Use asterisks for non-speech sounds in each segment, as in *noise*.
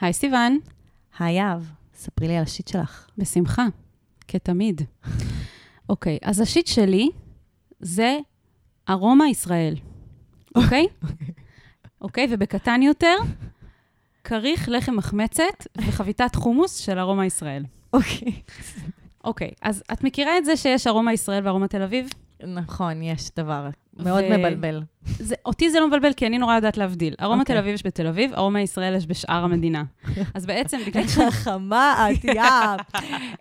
היי סיוון. היי יהב, ספרי לי על השיט שלך. בשמחה, כתמיד. אוקיי, אז השיט שלי זה ארומה ישראל, *laughs* אוקיי? אוקיי, ובקטן יותר, כריך לחם מחמצת וחביתת חומוס של ארומה ישראל. אוקיי. אוקיי, אז את מכירה את זה שיש ארומה ישראל וארומה תל אביב? נכון, יש דבר מאוד ו- מבלבל. זה, אותי זה לא מבלבל, כי אני נורא יודעת להבדיל. ארומה אוקיי. תל אביב יש בתל אביב, ארומה ישראל יש בשאר המדינה. אז בעצם, בגלל איך חכמה את, יהב.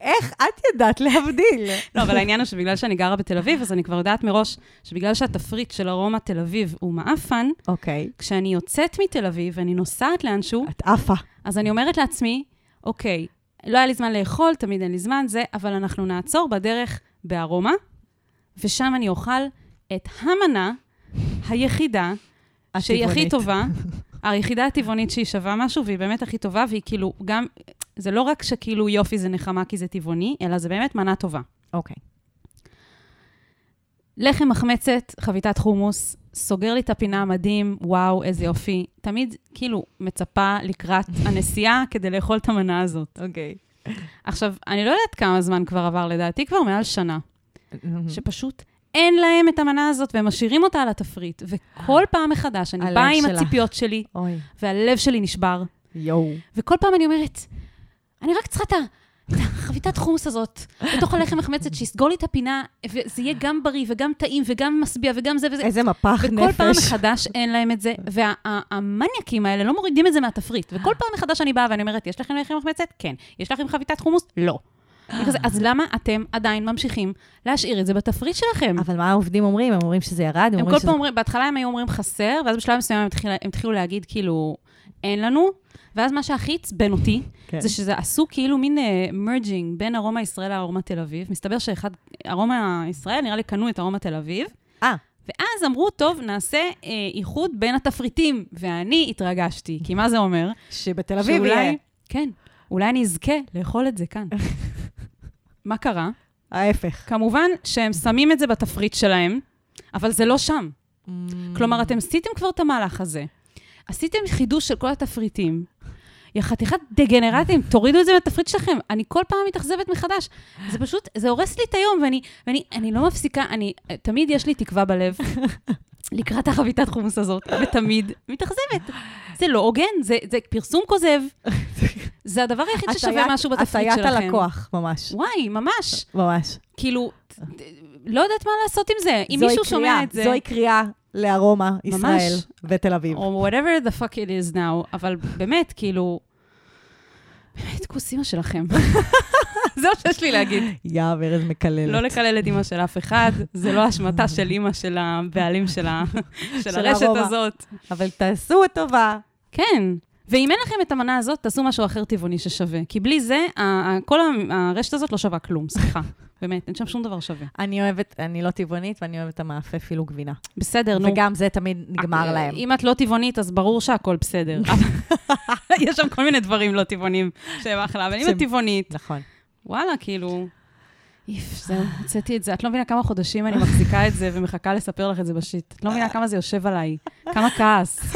איך את ידעת להבדיל? לא, אבל העניין הוא שבגלל שאני גרה בתל אביב, אז אני כבר יודעת מראש שבגלל שהתפריט של ארומה תל אביב הוא מעפן, אוקיי. כשאני יוצאת מתל אביב ואני נוסעת לאנשהו, את עפה. אז אני אומרת לעצמי, אוקיי, לא היה לי זמן לאכול, תמיד אין לי זמן, זה, אבל אנחנו נעצור בדרך בארומה, ושם אני אוכל את המנה היחידה, שהיא הכי. טובה, היחידה הטבעונית שהיא שווה משהו, והיא באמת הכי טובה, והיא כאילו גם, זה לא רק שכאילו יופי זה נחמה כי זה טבעוני, אלא זה באמת מנה טובה. אוקיי. לחם מחמצת, חביתת חומוס, סוגר לי את הפינה המדהים, וואו, איזה יופי. תמיד כאילו מצפה לקראת הנסיעה כדי לאכול את המנה הזאת. אוקיי. עכשיו, אני לא יודעת כמה זמן כבר עבר, לדעתי כבר מעל שנה, שפשוט אין להם את המנה הזאת והם משאירים אותה על התפריט. וכל פעם מחדש אני באה עם שלך. הציפיות שלי, אוי. והלב שלי נשבר, יואו. וכל פעם אני אומרת, אני רק צריכה את ה- החביתת חומוס הזאת, בתוך הלחם מחמצת, שיסגור לי את הפינה, וזה יהיה גם בריא וגם טעים וגם משביע וגם זה וזה. איזה מפח וכל פעם נפש. מחדש אין להם את זה, והמניאקים האלה לא מורידים את זה מהתפריט. וכל פעם מחדש אני באה ואני אומרת, יש לכם לחם מחמצת? כן. יש לכם חביתת חומוס? לא. כזה, אז למה אתם עדיין ממשיכים להשאיר את זה בתפריט שלכם? אבל מה העובדים אומרים? הם אומרים שזה ירד? הם אומרים כל שזה- פעם אומרים, בהתחלה הם היו אומרים חסר, ואז בשלב מסוים הם התחילו- הם התחילו להגיד כאילו, אין לנו, ואז מה שהכי עצבן אותי, כן. זה שזה עשו כאילו מין מרג'ינג בין ארומה ישראל לארומה תל אביב. מסתבר שאחד, ארומה ישראל, נראה לי קנו את ארומה תל אביב, אה, ואז אמרו, טוב, נעשה אה, איחוד בין התפריטים, ואני התרגשתי, כי מה זה אומר? שבתל אביב שאולי- יהיה. כן, אולי אני אזכה לאכול את זה כאן. *laughs* מה קרה? ההפך. כמובן שהם שמים את זה בתפריט שלהם, אבל זה לא שם. כלומר, אתם עשיתם כבר את המהלך הזה. עשיתם חידוש של כל התפריטים. יא חתיכת דגנרטים, תורידו את זה מהתפריט שלכם. אני כל פעם מתאכזבת מחדש. זה פשוט, זה הורס לי את היום, ואני ואני, אני לא מפסיקה, אני, תמיד יש לי תקווה בלב *laughs* לקראת החביתת חומוס הזאת, ותמיד מתאכזבת. זה לא הוגן, זה, זה פרסום כוזב. זה הדבר היחיד ששווה הטיית- משהו בתפריט הטיית שלכם. הלקוח, ממש. וואי, ממש. ממש. כאילו, לא יודעת מה לעשות עם זה. אם מישהו קריאה, שומע את זה... זוהי קריאה לארומה, ממש. ישראל ותל אביב. או whatever the fuck it is now, אבל באמת, כאילו, באמת, כוס אימא שלכם. *laughs* זה מה שיש לי להגיד. יא, ארז מקללת. לא לקלל את אימא של אף אחד, זה לא אשמתה *laughs* של אימא של הבעלים של הרשת. הזאת. אבל תעשו טובה. כן. ואם אין לכם את המנה הזאת, תעשו משהו אחר טבעוני ששווה. כי בלי זה, כל הרשת הזאת לא שווה כלום, סליחה. *laughs* באמת, אין שם שום דבר שווה. אני אוהבת, אני לא טבעונית, ואני אוהבת את המאפה אפילו גבינה. בסדר, נו. וגם זה תמיד נגמר אה, להם. אם את לא טבעונית, אז ברור שהכל בסדר. *laughs* *laughs* יש שם כל מיני דברים לא טבעוניים שהם אחלה, אבל אם את טבעונית, נכון. וואלה, כאילו... איף, זהו, הוצאתי את זה. את לא מבינה כמה חודשים אני מחזיקה את זה ומחכה לספר לך את זה בשיט. את לא מבינה כמה זה יושב עליי. כמה כעס.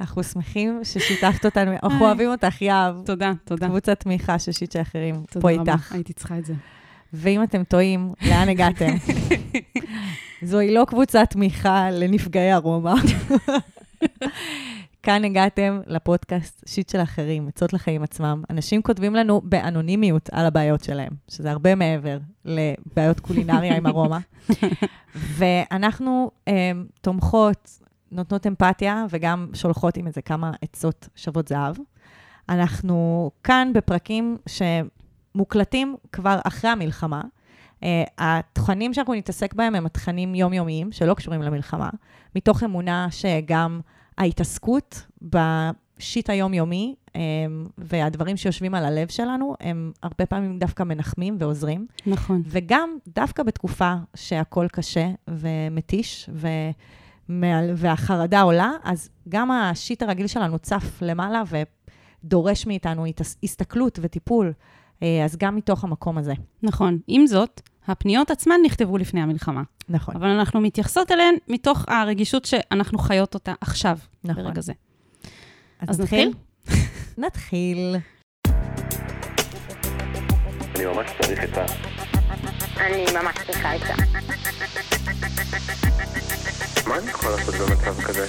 אנחנו שמחים ששיתפת אותנו, אנחנו. אוהבים אותך, יהב. תודה, תודה. קבוצת תמיכה של שיט של אחרים, תודה פה רבה. איתך. הייתי צריכה את זה. ואם אתם טועים, לאן הגעתם? *laughs* זוהי לא קבוצת תמיכה לנפגעי ארומה. כאן הגעתם לפודקאסט שיט של אחרים, עצות לחיים עצמם. אנשים כותבים לנו באנונימיות על הבעיות שלהם, שזה הרבה מעבר לבעיות קולינריה עם ארומה. *laughs* ואנחנו um, תומכות, נותנות אמפתיה, וגם שולחות עם איזה כמה עצות שוות זהב. אנחנו כאן בפרקים שמוקלטים כבר אחרי המלחמה. Uh, התכנים שאנחנו נתעסק בהם הם התכנים יומיומיים, שלא קשורים למלחמה, מתוך אמונה שגם ההתעסקות בשיט היומיומי um, והדברים שיושבים על הלב שלנו, הם הרבה פעמים דווקא מנחמים ועוזרים. נכון. וגם דווקא בתקופה שהכל קשה ומתיש, ו... והחרדה עולה, אז גם השיט הרגיל שלנו צף למעלה ודורש מאיתנו הסתכלות וטיפול. אה, אז גם מתוך המקום הזה. נכון. עם זאת, הפניות עצמן נכתבו לפני המלחמה. נכון. אבל אנחנו מתייחסות אליהן מתוך הרגישות שאנחנו חיות אותה עכשיו, נכון. ברגע זה. אז אז נתחיל? נתחיל? *laughs* נתחיל. אני ממש צריך עצה. אני ממש צריכה עצה. מה אני יכול לעשות במצב כזה?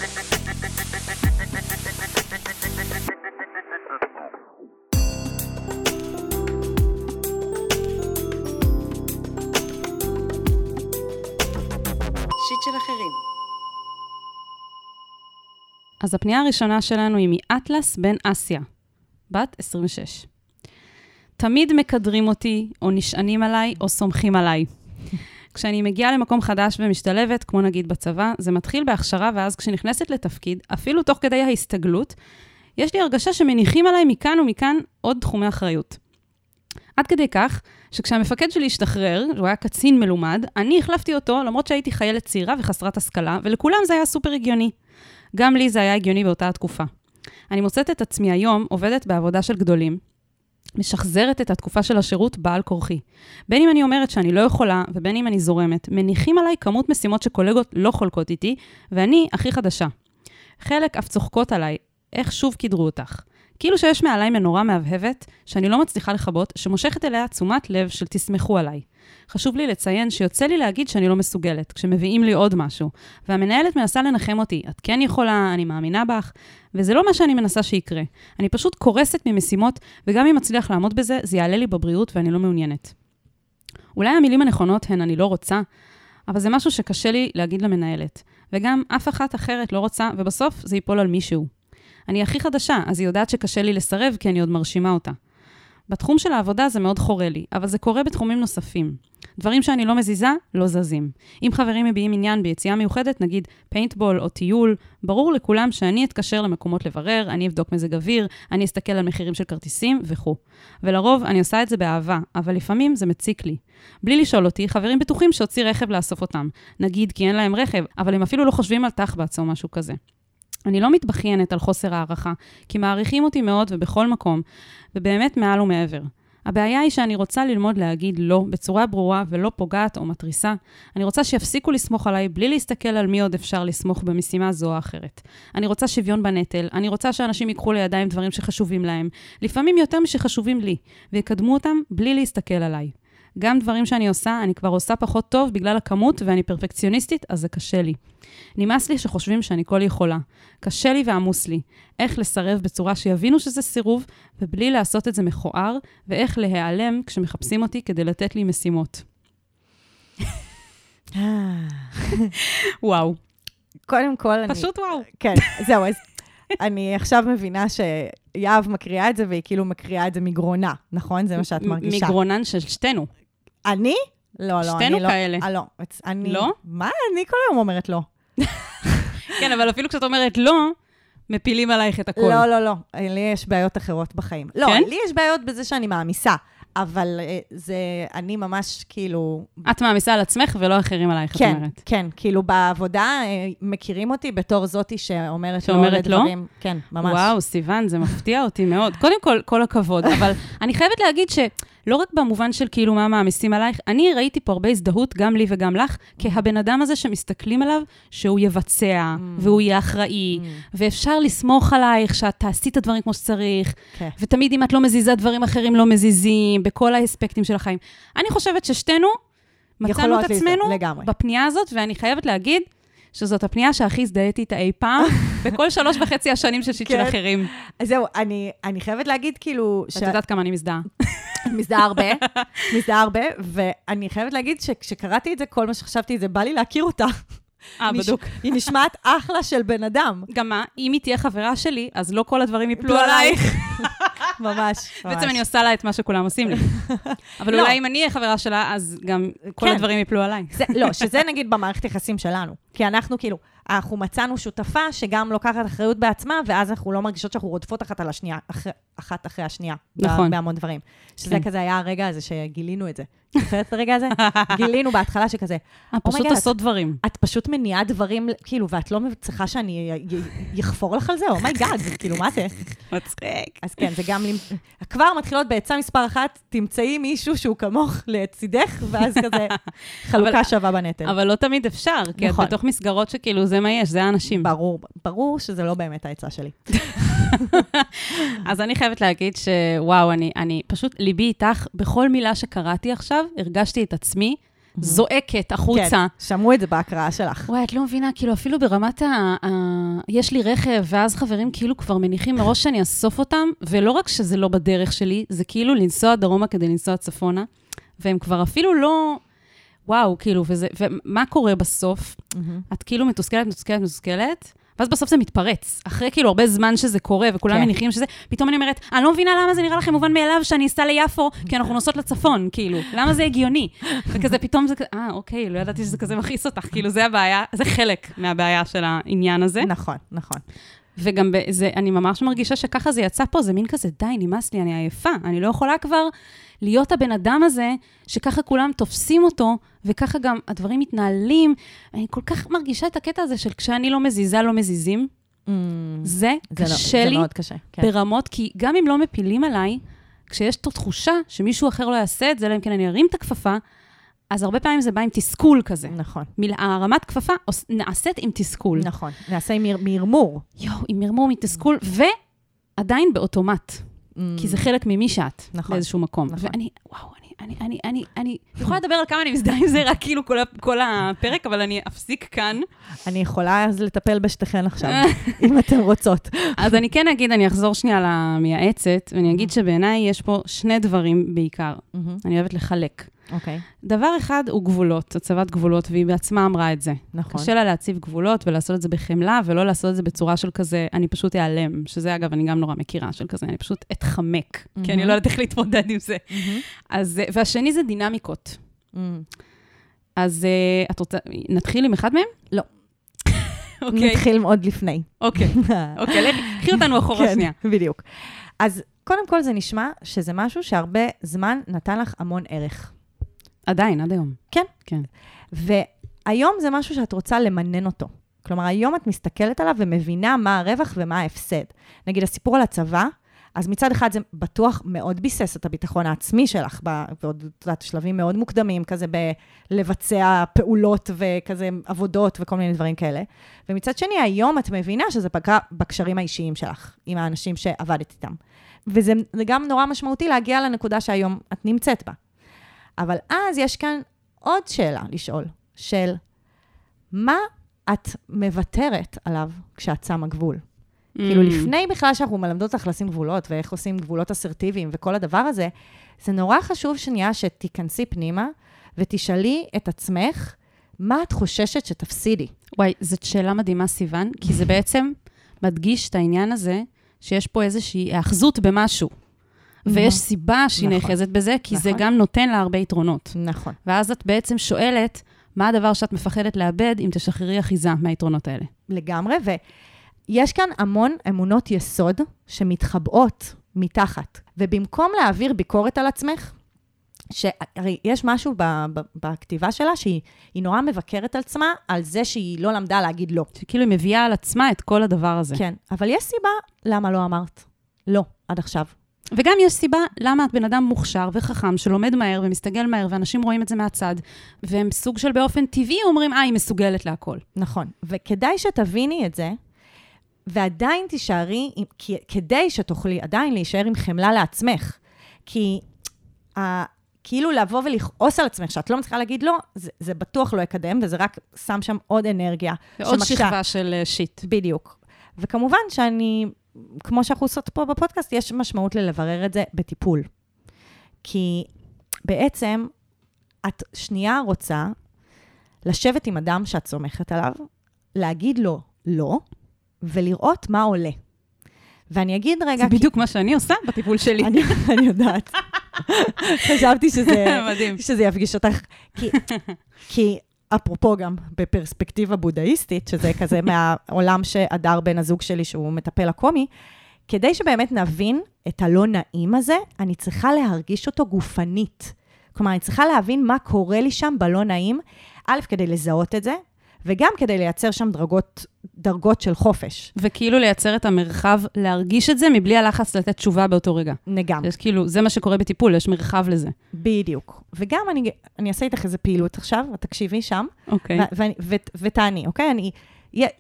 אז הפנייה הראשונה שלנו היא מאטלס בן אסיה, בת 26. תמיד מקדרים אותי, או נשענים עליי, או סומכים עליי. כשאני מגיעה למקום חדש ומשתלבת, כמו נגיד בצבא, זה מתחיל בהכשרה, ואז כשנכנסת לתפקיד, אפילו תוך כדי ההסתגלות, יש לי הרגשה שמניחים עליי מכאן ומכאן עוד תחומי אחריות. עד כדי כך, שכשהמפקד שלי השתחרר, הוא היה קצין מלומד, אני החלפתי אותו, למרות שהייתי חיילת צעירה וחסרת השכלה, ולכולם זה היה סופר הגיוני. גם לי זה היה הגיוני באותה התקופה. אני מוצאת את עצמי היום עובדת בעבודה של גדולים, משחזרת את התקופה של השירות בעל כורחי. בין אם אני אומרת שאני לא יכולה, ובין אם אני זורמת, מניחים עליי כמות משימות שקולגות לא חולקות איתי, ואני הכי חדשה. חלק אף צוחקות עליי, איך שוב קידרו אותך. כאילו שיש מעליי מנורה מהבהבת, שאני לא מצליחה לכבות, שמושכת אליה תשומת לב של תסמכו עליי. חשוב לי לציין שיוצא לי להגיד שאני לא מסוגלת, כשמביאים לי עוד משהו. והמנהלת מנסה לנחם אותי, את כן יכולה, אני מאמינה בך, וזה לא מה שאני מנסה שיקרה. אני פשוט קורסת ממשימות, וגם אם אצליח לעמוד בזה, זה יעלה לי בבריאות ואני לא מעוניינת. אולי המילים הנכונות הן אני לא רוצה, אבל זה משהו שקשה לי להגיד למנהלת. וגם אף אחת אחרת לא רוצה, ובסוף זה ייפול על מישהו. אני הכי חדשה, אז היא יודעת שקשה לי לסרב כי אני עוד מרשימה אותה. בתחום של העבודה זה מאוד חורה לי, אבל זה קורה בתחומים נוספים. דברים שאני לא מזיזה, לא זזים. אם חברים מביעים עניין ביציאה מיוחדת, נגיד פיינטבול או טיול, ברור לכולם שאני אתקשר למקומות לברר, אני אבדוק מזג אוויר, אני אסתכל על מחירים של כרטיסים וכו'. ולרוב אני עושה את זה באהבה, אבל לפעמים זה מציק לי. בלי לשאול אותי, חברים בטוחים שהוציא רכב לאסוף אותם. נגיד כי אין להם רכב, אבל הם אפילו לא חושבים על תחבץ או משהו כזה. אני לא מתבכיינת על חוסר הערכה, כי מעריכים אותי מאוד ובכל מקום, ובאמת מעל ומעבר. הבעיה היא שאני רוצה ללמוד להגיד לא בצורה ברורה ולא פוגעת או מתריסה. אני רוצה שיפסיקו לסמוך עליי בלי להסתכל על מי עוד אפשר לסמוך במשימה זו או אחרת. אני רוצה שוויון בנטל, אני רוצה שאנשים ייקחו לידיים דברים שחשובים להם, לפעמים יותר משחשובים לי, ויקדמו אותם בלי להסתכל עליי. גם דברים שאני עושה, אני כבר עושה פחות טוב בגלל הכמות ואני פרפקציוניסטית, אז זה קשה לי. נמאס לי שחושבים שאני כל יכולה. קשה לי ועמוס לי. איך לסרב בצורה שיבינו שזה סירוב, ובלי לעשות את זה מכוער, ואיך להיעלם כשמחפשים אותי כדי לתת לי משימות. וואו. קודם כל, אני... פשוט וואו. כן, זהו, אז אני עכשיו מבינה שיהב מקריאה את זה, והיא כאילו מקריאה את זה מגרונה, נכון? זה מה שאת מרגישה. מגרונן של שתינו. אני? לא, לא, שתינו אני לא. כאלה. אה, לא, אני... לא? מה? אני כל היום אומרת לא. *laughs* כן, אבל אפילו כשאת אומרת לא, מפילים עלייך את הכל. לא, לא, לא. לי יש בעיות אחרות בחיים. לא, כן? לי יש בעיות בזה שאני מעמיסה, אבל אה, זה... אני ממש כאילו... את מעמיסה על עצמך ולא אחרים עלייך, את כן, אומרת. כן, כאילו בעבודה אה, מכירים אותי בתור זאתי שאומרת שאומרת לא? לדברים. כן, ממש. וואו, סיוון, זה מפתיע אותי מאוד. קודם כל, כל הכבוד, אבל אני חייבת להגיד שלא רק במובן של כאילו מה מעמיסים עלייך, אני ראיתי פה הרבה הזדהות, גם לי וגם לך, כהבן אדם הזה שמסתכלים עליו, שהוא יבצע, והוא יהיה אחראי, ואפשר לסמוך עלייך שאת תעשי את הדברים כמו שצריך, כן. ותמיד אם את לא מזיזה, דברים אחרים לא מזיזים, בכל האספקטים של החיים. אני חושבת ששתינו מצאנו את עצמנו לגמרי. בפנייה הזאת, ואני חייבת להגיד שזאת הפנייה שהכי הזדהיתי איתה אי פעם, *laughs* בכל שלוש וחצי השנים של שיט של כן. אחרים. אז זהו, אני, אני חייבת להגיד כאילו... את יודעת כמה אני מזדהה. *laughs* מזדהה הרבה, *laughs* מזדהה הרבה, ואני חייבת להגיד שכשקראתי את זה, כל מה שחשבתי זה, בא לי להכיר אותה. אה, בדוק. היא נשמעת אחלה של בן אדם. גם מה, אם היא תהיה חברה שלי, אז לא כל הדברים יפלו עלייך. *laughs* ממש, בעצם ממש. אני עושה לה את מה שכולם עושים לי. *laughs* אבל לא. אולי אם אני אהיה חברה שלה, אז גם כל כן. הדברים יפלו עליי. לא, שזה נגיד במערכת יחסים שלנו. כי אנחנו כאילו, אנחנו מצאנו שותפה שגם לוקחת אחריות בעצמה, ואז אנחנו לא מרגישות שאנחנו רודפות אחת על השנייה, אחת אחרי השנייה. נכון. בהמון דברים. שזה כן. כזה היה הרגע הזה שגילינו את זה. זוכרת את הרגע הזה? *laughs* גילינו בהתחלה שכזה, אה, פשוט oh my god, עושות דברים. את פשוט מניעה דברים, כאילו, ואת לא צריכה שאני אחפור לך על זה, oh my god, כאילו, מה זה? מצחיק. אז כן, זה גם... כבר מתחילות בעצה מספר אחת, תמצאי מישהו שהוא כמוך לצידך, ואז כזה *laughs* חלוקה שווה בנטל. אבל לא תמיד אפשר, כי את נכון. בתוך מסגרות שכאילו זה מה יש, זה האנשים. ברור, ברור שזה לא באמת העצה שלי. *laughs* *laughs* אז אני חייבת להגיד שוואו, אני, אני פשוט, ליבי איתך, בכל מילה שקראתי עכשיו, הרגשתי את עצמי זועקת החוצה. כן, שמעו את זה בהקראה שלך. וואי, את לא מבינה, כאילו, אפילו ברמת ה... ה... יש לי רכב, ואז חברים כאילו כבר מניחים מראש שאני אאסוף אותם, ולא רק שזה לא בדרך שלי, זה כאילו לנסוע דרומה כדי לנסוע צפונה, והם כבר אפילו לא... וואו, כאילו, וזה... ומה קורה בסוף? את כאילו מתוסכלת, מתוסכלת, מתוסכלת, ואז בסוף זה מתפרץ. אחרי כאילו הרבה זמן שזה קורה, וכולם כן. מניחים שזה, פתאום אני אומרת, אני לא מבינה למה זה נראה לכם מובן מאליו שאני אסע ליפו, *laughs* כי אנחנו נוסעות לצפון, כאילו, למה זה הגיוני? וכזה פתאום זה כזה, אה, אוקיי, לא ידעתי שזה כזה מכעיס אותך, כאילו, זה הבעיה, זה חלק מהבעיה של העניין הזה. נכון, נכון. וגם זה, אני ממש מרגישה שככה זה יצא פה, זה מין כזה, די, נמאס לי, אני עייפה. אני לא יכולה כבר להיות הבן אדם הזה, שככה כולם תופסים אותו, וככה גם הדברים מתנהלים. אני כל כך מרגישה את הקטע הזה של כשאני לא מזיזה, לא מזיזים. Mm, זה זה לא- קשה זה לי מאוד קשה, כן. ברמות, כי גם אם לא מפילים עליי, כשיש את התחושה שמישהו אחר לא יעשה את זה, אלא אם כן אני ארים את הכפפה, אז הרבה פעמים זה בא עם תסכול כזה. נכון, הרמת כפפה נעשית עם תסכול. נכון. נעשה עם מר- מרמור. יואו, עם מרמור מתסכול, ועדיין באוטומט, כי זה חלק ממי שאת, Mm. נכון, באיזשהו מקום. נכון. ואני, וואו, אני, אני, אני, אני, אני יכולה לדבר על כמה אני מזדהה עם זה רק כאילו כל, כל הפרק, אבל אני אפסיק כאן. אני יכולה אז לטפל בשתיכן עכשיו, *laughs* אם אתן רוצות. אז אני כן אגיד, אני אחזור שנייה למייעצת, ואני Mm-hmm. אגיד שבעיניי יש פה שני דברים בעיקר. אני אוהבת לחלק. אוקיי, דבר אחד הוא גבולות, הצבת גבולות, והיא בעצמה אמרה את זה. נכון. קשה לה להציב גבולות ולעשות את זה בחמלה, ולא לעשות את זה בצורה של כזה, אני פשוט אעלם, שזה אגב, אני גם נורא מכירה, של כזה, אני פשוט אתחמק, כי אני לא יודעת איך להתמודד עם זה. אז, אה, והשני זה דינמיקות. Mm. אז אה, את רוצה, נתחיל עם אחד מהם? לא. *laughs* אוקיי, נתחיל עוד לפני. אוקיי, *laughs* אוקיי, קחי אותנו אחורה כן, שנייה. בדיוק. אז קודם כל זה נשמע שזה משהו שהרבה זמן נתן לך המון ערך. עדיין, עד היום. כן. כן. והיום זה משהו שאת רוצה למנן אותו. כלומר, היום את מסתכלת עליו ומבינה מה הרווח ומה ההפסד. נגיד, הסיפור על הצבא, אז מצד אחד זה בטוח מאוד ביסס את הביטחון העצמי שלך, ועוד, את יודעת, שלבים מאוד מוקדמים, כזה בלבצע פעולות וכזה עבודות וכל מיני דברים כאלה. ומצד שני, היום את מבינה שזה פגע בקשרים האישיים שלך, עם האנשים שעבדת איתם. וזה זה גם נורא משמעותי להגיע לנקודה שהיום את נמצאת בה. אבל אז יש כאן עוד שאלה לשאול, של מה את מוותרת עליו כשאת שמה גבול? כאילו, Mm. לפני בכלל שאנחנו מלמדות אותך לשים גבולות, ואיך עושים גבולות אסרטיביים וכל הדבר הזה, זה נורא חשוב שנייה שתיכנסי פנימה ותשאלי את עצמך, מה את חוששת שתפסידי? וואי, זאת שאלה מדהימה, סיוון, כי זה בעצם מדגיש את העניין הזה, שיש פה איזושהי היאחזות במשהו. ויש סיבה שהיא נכון. נאחזת בזה, כי זה נכון. גם נותן לה הרבה יתרונות. נכון. ואז את בעצם שואלת, מה הדבר שאת מפחדת לאבד אם תשחררי אחיזה מהיתרונות האלה? לגמרי, ויש כאן המון אמונות יסוד שמתחבאות מתחת. ובמקום להעביר ביקורת על עצמך, שהרי יש משהו ב, ב, בכתיבה שלה שהיא היא נורא מבקרת על עצמה, על זה שהיא לא למדה להגיד לא. שכאילו היא מביאה על עצמה את כל הדבר הזה. כן, אבל יש סיבה למה לא אמרת לא עד עכשיו. וגם יש סיבה למה את בן אדם מוכשר וחכם, שלומד מהר ומסתגל מהר, ואנשים רואים את זה מהצד, והם סוג של באופן טבעי אומרים, אה, היא מסוגלת להכל. נכון, וכדאי שתביני את זה, ועדיין תישארי, כדי שתוכלי עדיין להישאר עם חמלה לעצמך. כי ה, כאילו לבוא ולכעוס על עצמך, שאת לא מצליחה להגיד לא, זה, זה בטוח לא יקדם, וזה רק שם שם עוד אנרגיה. ועוד שמקשה. שכבה של אה, שיט. בדיוק. וכמובן שאני, כמו שאנחנו עושות פה בפודקאסט, יש משמעות ללברר את זה בטיפול. כי בעצם את שנייה רוצה לשבת עם אדם שאת סומכת עליו, להגיד לו לא, ולראות מה עולה. ואני אגיד רגע... זה בדיוק מה שאני עושה בטיפול שלי. אני, אני יודעת. *laughs* חשבתי שזה. שזה יפגיש אותך. כי, כי אפרופו גם בפרספקטיבה בודהיסטית, שזה כזה *laughs* מהעולם שהדר בן הזוג שלי, שהוא מטפל הקומי, כדי שבאמת נבין את הלא נעים הזה, אני צריכה להרגיש אותו גופנית. כלומר, אני צריכה להבין מה קורה לי שם בלא נעים, א', כדי לזהות את זה, וגם כדי לייצר שם דרגות, דרגות של חופש. וכאילו לייצר את המרחב להרגיש את זה מבלי הלחץ לתת תשובה באותו רגע. נגם. יש כאילו, זה מה שקורה בטיפול, יש מרחב לזה. בדיוק. וגם אני, אני אעשה איתך איזה פעילות עכשיו, תקשיבי שם, אוקיי. ותעני, אוקיי? אני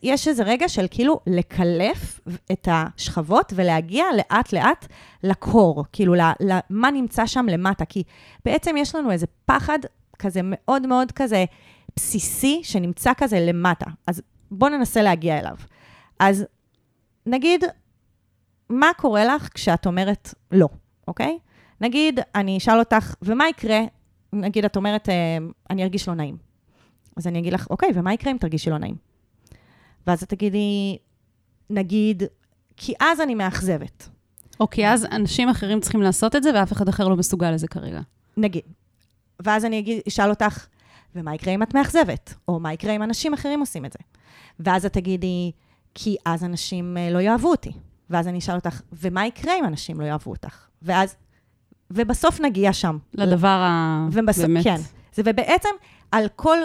יש איזה רגע של כאילו לקלף את השכבות ולהגיע לאט-לאט לקור, כאילו למה נמצא שם למטה, כי בעצם יש לנו איזה פחד כזה מאוד מאוד כזה בסיסי, שנמצא כזה למטה. אז בואו ננסה להגיע אליו. אז נגיד, מה קורה לך כשאת אומרת לא, אוקיי? נגיד, אני אשאל אותך, ומה יקרה, נגיד, את אומרת, אה, אני ארגיש לא נעים. אז אני אגיד לך, אוקיי, ומה יקרה אם תרגישי לא נעים? ואז את תגידי, נגיד, כי אז אני מאכזבת. או כי אז אנשים אחרים צריכים לעשות את זה, ואף אחד אחר לא מסוגל לזה כרגע. נגיד. ואז אני אגיד, אשאל אותך, ומה יקרה אם את מאכזבת? או מה יקרה אם אנשים אחרים עושים את זה? ואז את תגידי, כי אז אנשים אה, לא יאהבו אותי. ואז אני אשאל אותך, ומה יקרה אם אנשים לא יאהבו אותך? ואז, ובסוף נגיע שם. לדבר ה... ובסוף, באמת. כן. זה, ובעצם, על כל,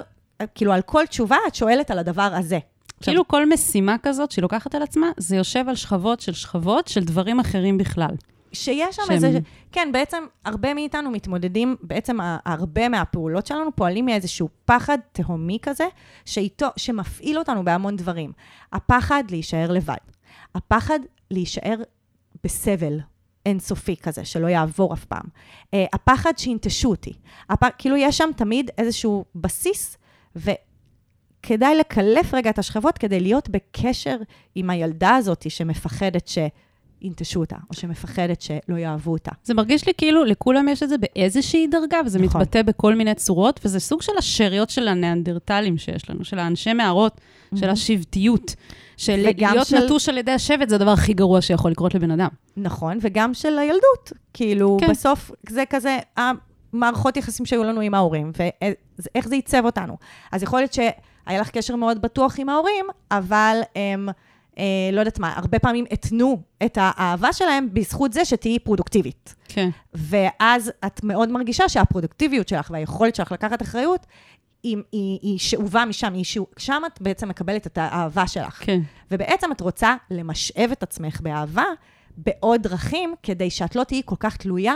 כאילו, על כל תשובה את שואלת על הדבר הזה. עכשיו, כאילו כל משימה כזאת שהיא לוקחת על עצמה, זה יושב על שכבות של שכבות של דברים אחרים בכלל. שיש שם איזה... כן, בעצם הרבה מאיתנו מתמודדים, בעצם הרבה מהפעולות שלנו פועלים מאיזשהו פחד תהומי כזה, שאיתו, שמפעיל אותנו בהמון דברים. הפחד להישאר לבד. הפחד להישאר בסבל אינסופי כזה, שלא יעבור אף פעם. Uh, הפחד שינטשו אותי. הפ... כאילו, יש שם תמיד איזשהו בסיס, וכדאי לקלף רגע את השכבות כדי להיות בקשר עם הילדה הזאת שמפחדת שינטשו אותה, או שמפחדת שלא יאהבו אותה. זה מרגיש לי כאילו לכולם יש את זה באיזושהי דרגה, וזה נכון. מתבטא בכל מיני צורות, וזה סוג של השאריות של הניאנדרטלים שיש לנו, של האנשי מערות, של השבטיות. של להיות של- נטוש על ידי השבט זה הדבר הכי גרוע שיכול לקרות לבן אדם. נכון, וגם של הילדות. כאילו, כן. כן. בסוף זה כזה המערכות יחסים שהיו לנו עם ההורים, ואיך זה עיצב אותנו. אז יכול להיות שהיה לך קשר מאוד בטוח עם ההורים, אבל הם, אה, לא יודעת מה, הרבה פעמים התנו את האהבה שלהם בזכות זה שתהיי פרודוקטיבית. כן. ואז את מאוד מרגישה שהפרודוקטיביות שלך והיכולת שלך לקחת אחריות, היא, היא, היא שאובה משם, היא שאו, שם את בעצם מקבלת את האהבה שלך. כן. ובעצם את רוצה למשאב את עצמך באהבה בעוד דרכים, כדי שאת לא תהיי כל כך תלויה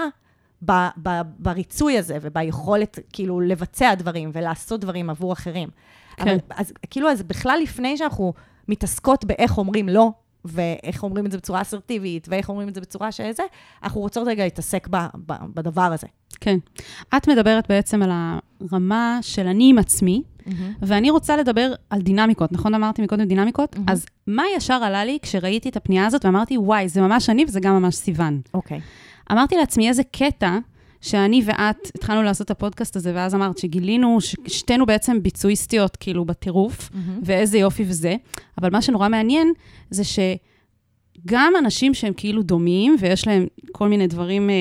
ב, ב, בריצוי הזה וביכולת כאילו לבצע דברים ולעשות דברים עבור אחרים. כן. אבל אז כאילו, אז בכלל לפני שאנחנו מתעסקות באיך אומרים לא, ואיך אומרים את זה בצורה אסרטיבית, ואיך אומרים את זה בצורה שזה, אנחנו רוצות רגע להתעסק ב, ב, בדבר הזה. כן. את מדברת בעצם על הרמה של אני עם עצמי, ואני רוצה לדבר על דינמיקות, נכון אמרתי מקודם דינמיקות? מהמם. אז מה ישר עלה לי כשראיתי את הפנייה הזאת ואמרתי, וואי, זה ממש אני וזה גם ממש סיוון. אוקיי. אמרתי לעצמי, איזה קטע שאני ואת התחלנו לעשות את הפודקאסט הזה, ואז אמרת שגילינו ששתינו בעצם ביצועיסטיות, כאילו, בטירוף, ואיזה יופי וזה. אבל מה שנורא מעניין, זה שגם אנשים שהם כאילו דומים, ויש להם כל מיני דברים, אה,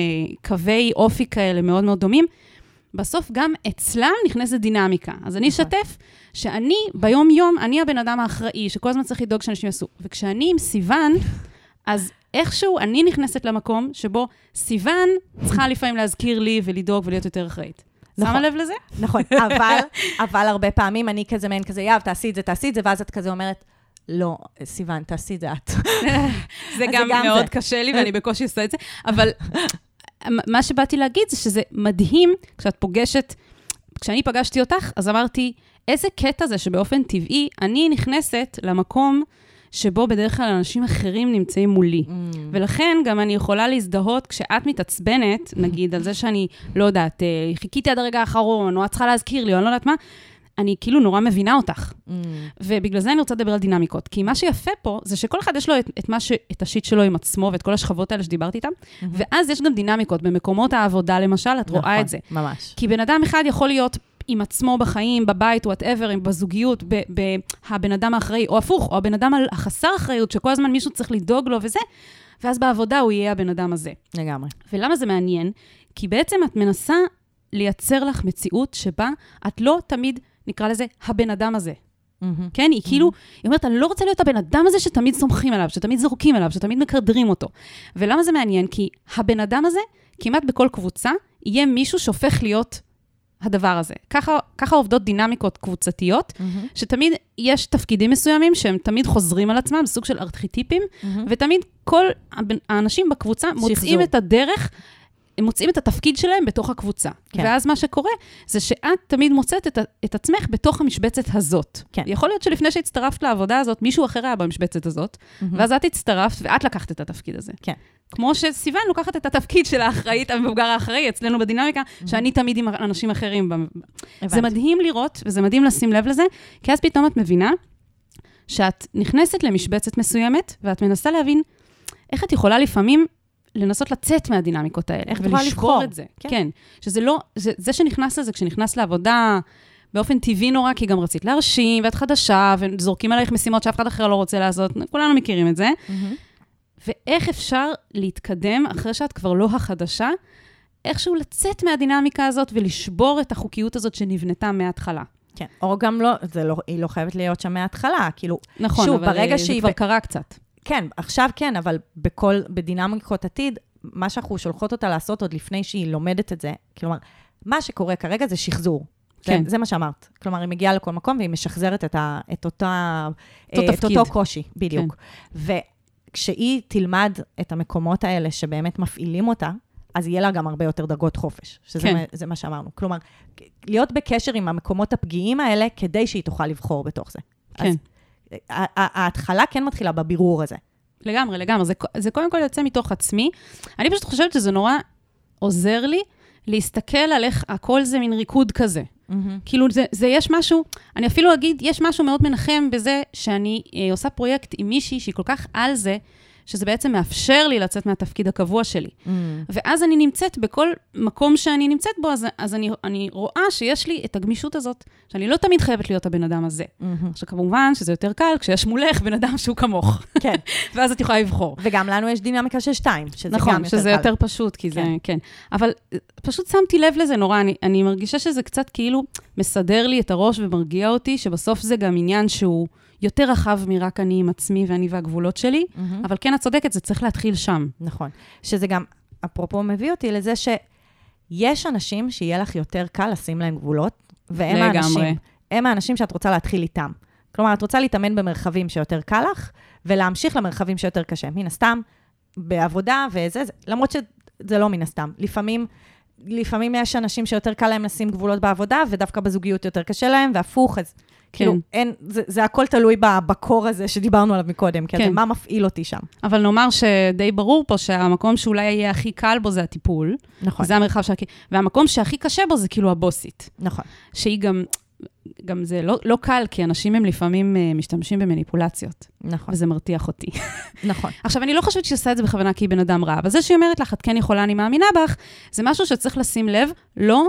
קווי אופי כאלה מאוד מאוד דומים, בסוף גם אצלם נכנסת דינמיקה. אז אני נכון. אשתף שאני ביום-יום, אני הבן אדם האחראי, שכל הזמן צריך לדאוג שאנשים יעשו. וכשאני עם סיוון, אז איכשהו אני נכנסת למקום שבו סיוון צריכה לפעמים להזכיר לי ולדאוג ולהיות יותר אחראית. נכון. שמה לב לזה? נכון, אבל, אבל הרבה פעמים אני כזה מעין כזה, יאב, תעשי את זה, תעשי את זה, ואז את כזה אומרת, לא, סיוון, תעשי את זה את. *laughs* זה גם זה גם מאוד זה. קשה לי ואני בקושי עושה את זה, אבל מה שבאתי להגיד זה שזה מדהים כשאת פוגשת, כשאני פגשתי אותך, אז אמרתי, איזה קטע זה שבאופן טבעי אני נכנסת למקום שבו בדרך כלל אנשים אחרים נמצאים מולי. ולכן גם אני יכולה להזדהות כשאת מתעצבנת, נגיד, על זה שאני, לא יודעת, אה, חיכיתי עד הרגע האחרון, או את צריכה להזכיר לי, או אני לא יודעת מה, אני כאילו נורא מבינה אותך. ובגלל זה אני רוצה לדבר על דינמיקות. כי מה שיפה פה, זה שכל אחד יש לו את, את, ש, את השיט שלו עם עצמו, ואת כל השכבות האלה שדיברתי איתן, ואז יש גם דינמיקות. במקומות העבודה, למשל, את רואה נכון, את זה. ממש. כי בן אדם אחד יכול להיות עם עצמו בחיים, בבית, whatever, בזוגיות, ב- ב- הבן אדם האחראי, או הפוך, או הבן אדם החסר אחריות, שכל הזמן מישהו צריך לדאוג לו וזה, ואז בעבודה הוא יהיה הבן אדם הזה. לגמרי. ולמה זה מעניין? כי בעצם את מנסה לייצר לך מציאות שבה את לא תמיד, נקרא לזה, הבן אדם הזה. כן? היא כאילו, היא אומרת, אני לא רוצה להיות הבן אדם הזה שתמיד סומכים עליו, שתמיד זורקים עליו, שתמיד מקדרים אותו. ולמה זה מעניין? כי הבן אדם הזה, כמעט בכל קבוצה, יהיה מישהו שהופך להיות הדבר הזה. ככה, ככה עובדות דינמיקות קבוצתיות, שתמיד יש תפקידים מסוימים שהם תמיד חוזרים על עצמם, סוג של ארכיטיפים, ותמיד כל האנשים בקבוצה מוצאים שחזור. את הדרך הם מוצאים את התפקיד שלהם בתוך הקבוצה. כן. ואז מה שקורה, זה שאת תמיד מוצאת את, את עצמך בתוך המשבצת הזאת. כן. יכול להיות שלפני שהצטרפת לעבודה הזאת, מישהו אחר היה במשבצת הזאת, ואז את הצטרפת ואת לקחת את התפקיד הזה. כן. כמו שסיוון לוקחת את התפקיד של האחראית, המבוגר האחראי, אצלנו בדינמיקה, שאני תמיד עם אנשים אחרים. זה. מדהים לראות, וזה מדהים לשים לב לזה, כי אז פתאום את מבינה שאת נכנסת למשבצת מסוימת, ואת מנסה להבין איך את יכולה לפעמים לנסות לצאת מהדינמיקות האלה. איך את יכולה לבחור. את זה. כן. כן. שזה לא, זה, זה שנכנס לזה, כשנכנס לעבודה, באופן טבעי נורא, כי גם רצית להרשים, ואת חדשה, וזורקים עלייך משימות שאף אחד אחר לא רוצה לעשות, כולנו מכירים את זה. מהמם. ואיך אפשר להתקדם אחרי שאת כבר לא החדשה, איכשהו לצאת מהדינמיקה הזאת ולשבור את החוקיות הזאת שנבנתה מההתחלה. כן, או גם לא, זה לא, היא לא חייבת להיות שם מההתחלה, כאילו, נכון, שוב, אבל ברגע אה, שהיא זה כבר ב- קרה קצת. כן, עכשיו כן, אבל בכל, בדינמיקות עתיד, מה שאנחנו שולחות אותה לעשות עוד לפני שהיא לומדת את זה, כלומר, מה שקורה כרגע זה שחזור. כן. זה, זה מה שאמרת. כלומר, היא מגיעה לכל מקום והיא משחזרת את, ה, את, אותה, אותו אה, את תפקיד. אותו קושי, בדיוק. כן. וכשהיא תלמד את המקומות האלה שבאמת מפעילים אותה, אז יהיה לה גם הרבה יותר דרגות חופש, שזה כן. מה, זה מה שאמרנו. כלומר, להיות בקשר עם המקומות הפגיעים האלה, כדי שהיא תוכל לבחור בתוך זה. כן. אז ה- ה- ההתחלה כן מתחילה בבירור הזה. לגמרי, לגמרי. זה, זה קודם כל יוצא מתוך עצמי. אני פשוט חושבת שזה נורא עוזר לי להסתכל על איך הכל זה מין ריקוד כזה. כאילו, זה, זה יש משהו, אני אפילו אגיד, יש משהו מאוד מנחם בזה שאני אה, עושה פרויקט עם מישהי שהיא כל כך על זה, שזה בעצם מאפשר לי לצאת מהתפקיד הקבוע שלי. ואז אני נמצאת בכל מקום שאני נמצאת בו, אז, אז אני, אני רואה שיש לי את הגמישות הזאת, שאני לא תמיד חייבת להיות הבן אדם הזה. עכשיו, כמובן שזה יותר קל כשיש מולך בן אדם שהוא כמוך, כן. *laughs* ואז את יכולה לבחור. וגם לנו יש דינמיקה של שתיים, שזה נכון, גם יותר שזה קל. יותר פשוט, כי זה, כן. כן. אבל אה, פשוט שמתי לב לזה נורא, אני, אני מרגישה שזה קצת כאילו מסדר לי את הראש ומרגיע אותי, שבסוף זה גם עניין שהוא יותר רחב מרק אני עם עצמי ואני והגבולות שלי, מהמם. אבל כן, את צודקת, זה צריך להתחיל שם. נכון. שזה גם, אפרופו, מביא אותי לזה שיש אנשים שיהיה לך יותר קל לשים להם גבולות, והם לגמרי. האנשים, הם האנשים שאת רוצה להתחיל איתם. כלומר, את רוצה להתאמן במרחבים שיותר קל לך, ולהמשיך למרחבים שיותר קשה. מן הסתם, בעבודה וזה, זה, למרות שזה לא מן הסתם. לפעמים, לפעמים יש אנשים שיותר קל להם לשים גבולות בעבודה, ודווקא בזוגיות יותר קשה להם, והפוך, אז כאילו, אין, זה, זה הכל תלוי בקור הזה שדיברנו עליו מקודם, כי כן. מה מפעיל אותי שם. אבל נאמר שדי ברור פה שהמקום שאולי יהיה הכי קל בו זה הטיפול, נכון, זה המרחב שהכי... והמקום שהכי קשה בו זה כאילו הבוסית, נכון. שהיא גם... גם זה לא, לא קל, כי אנשים הם לפעמים אה, משתמשים במניפולציות, נכון, וזה מרתיח אותי. נכון. *laughs* עכשיו, אני לא חושבת שהיא עושה את זה בכוונה כי היא בן אדם רע, אבל זה שהיא אומרת לך, את כן יכולה, אני מאמינה בך, זה משהו שצריך לשים לב, לא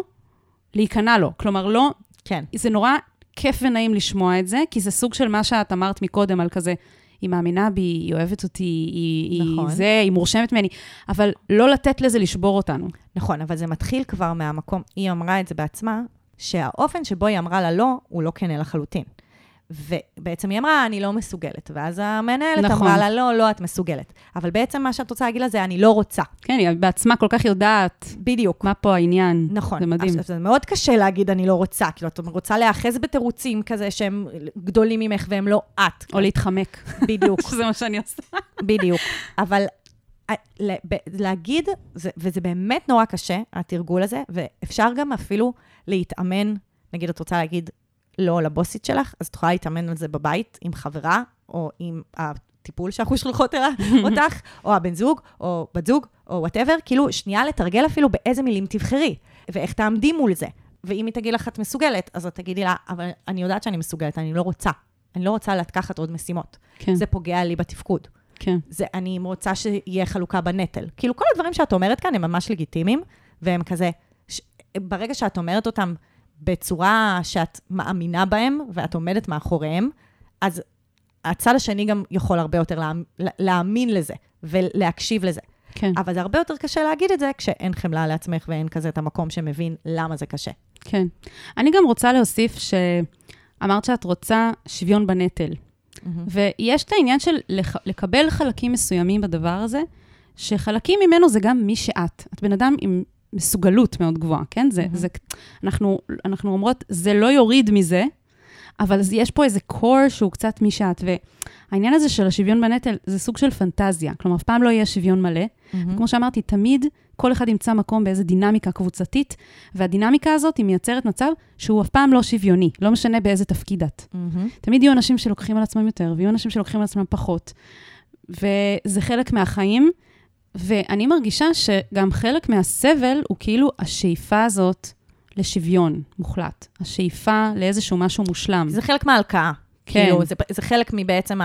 להיכנע לו. כלומר, לא, כן, זה נורא כיף ונעים לשמוע את זה, כי זה סוג של מה שאת אמרת מקודם על כזה, היא מאמינה בי, היא אוהבת אותי, היא, נכון. היא זה, היא מורשמת ממני, אבל לא לתת לזה לשבור אותנו. נכון, אבל זה מתחיל כבר מהמקום, היא אמרה את זה בעצמה, שהאופן שבו היא אמרה לה לא, הוא לא כנה לחלוטין. ובעצם היא אמרה, אני לא מסוגלת. ואז המנהלת נכון. אמרה לה, לא, לא, את מסוגלת. אבל בעצם מה שאת רוצה להגיד לה זה, אני לא רוצה. כן, היא בעצמה כל כך יודעת בדיוק. מה פה העניין. נכון. זה מדהים. עכשיו, זה מאוד קשה להגיד, אני לא רוצה. כאילו, את רוצה להיאחז בתירוצים כזה שהם גדולים ממך והם לא את. או להתחמק, בדיוק. *laughs* שזה מה שאני עושה. בדיוק. אבל אה, להגיד, זה- וזה באמת נורא קשה, התרגול הזה, ואפשר גם אפילו להתאמן, נגיד, את רוצה להגיד לא לבוסית שלך, אז את יכולה להתאמן על זה בבית עם חברה, או עם הטיפול שאנחנו שולחות *laughs* אותך, או הבן זוג, או בת זוג, או whatever, כאילו, שנייה לתרגל אפילו באיזה מילים תבחרי, ואיך תעמדי מול זה. ואם היא תגיד לך, את מסוגלת, אז את תגידי לה, אבל אני יודעת שאני מסוגלת, אני לא רוצה. אני לא רוצה לקחת עוד משימות. כן, זה פוגע לי בתפקוד. כן. זה, אני רוצה שיהיה חלוקה בנטל. כאילו, כל הדברים שאת אומרת כאן הם ממש לגיטימיים, והם כזה, ש... ברגע שאת אומרת אותם בצורה שאת מאמינה בהם, ואת עומדת מאחוריהם, אז הצד השני גם יכול הרבה יותר לה... להאמין לזה, ולהקשיב לזה. כן, אבל זה הרבה יותר קשה להגיד את זה כשאין חמלה לעצמך ואין כזה את המקום שמבין למה זה קשה. כן. אני גם רוצה להוסיף שאמרת שאת רוצה שוויון בנטל. ויש את העניין של לח... לקבל חלקים מסוימים בדבר הזה, שחלקים ממנו זה גם מי שאת. את בן אדם עם מסוגלות מאוד גבוהה, כן? זה, זה, אנחנו, אנחנו אומרות, זה לא יוריד מזה, אבל יש פה איזה core שהוא קצת מי שאת, והעניין הזה של השוויון בנטל זה סוג של פנטזיה. כלומר, אף פעם לא יהיה שוויון מלא. מהמם. כמו שאמרתי, תמיד כל אחד ימצא מקום באיזה דינמיקה קבוצתית, והדינמיקה הזאת היא מייצרת מצב שהוא אף פעם לא שוויוני, לא משנה באיזה תפקיד את. מהמם. תמיד יהיו אנשים שלוקחים על עצמם יותר, ויהיו אנשים שלוקחים על עצמם פחות. וזה חלק מהחיים, ואני מרגישה שגם חלק מהסבל הוא כאילו השאיפה הזאת לשוויון מוחלט. השאיפה לאיזשהו משהו מושלם. זה חלק מההלקאה. כן. כאילו, זה, זה חלק מבעצם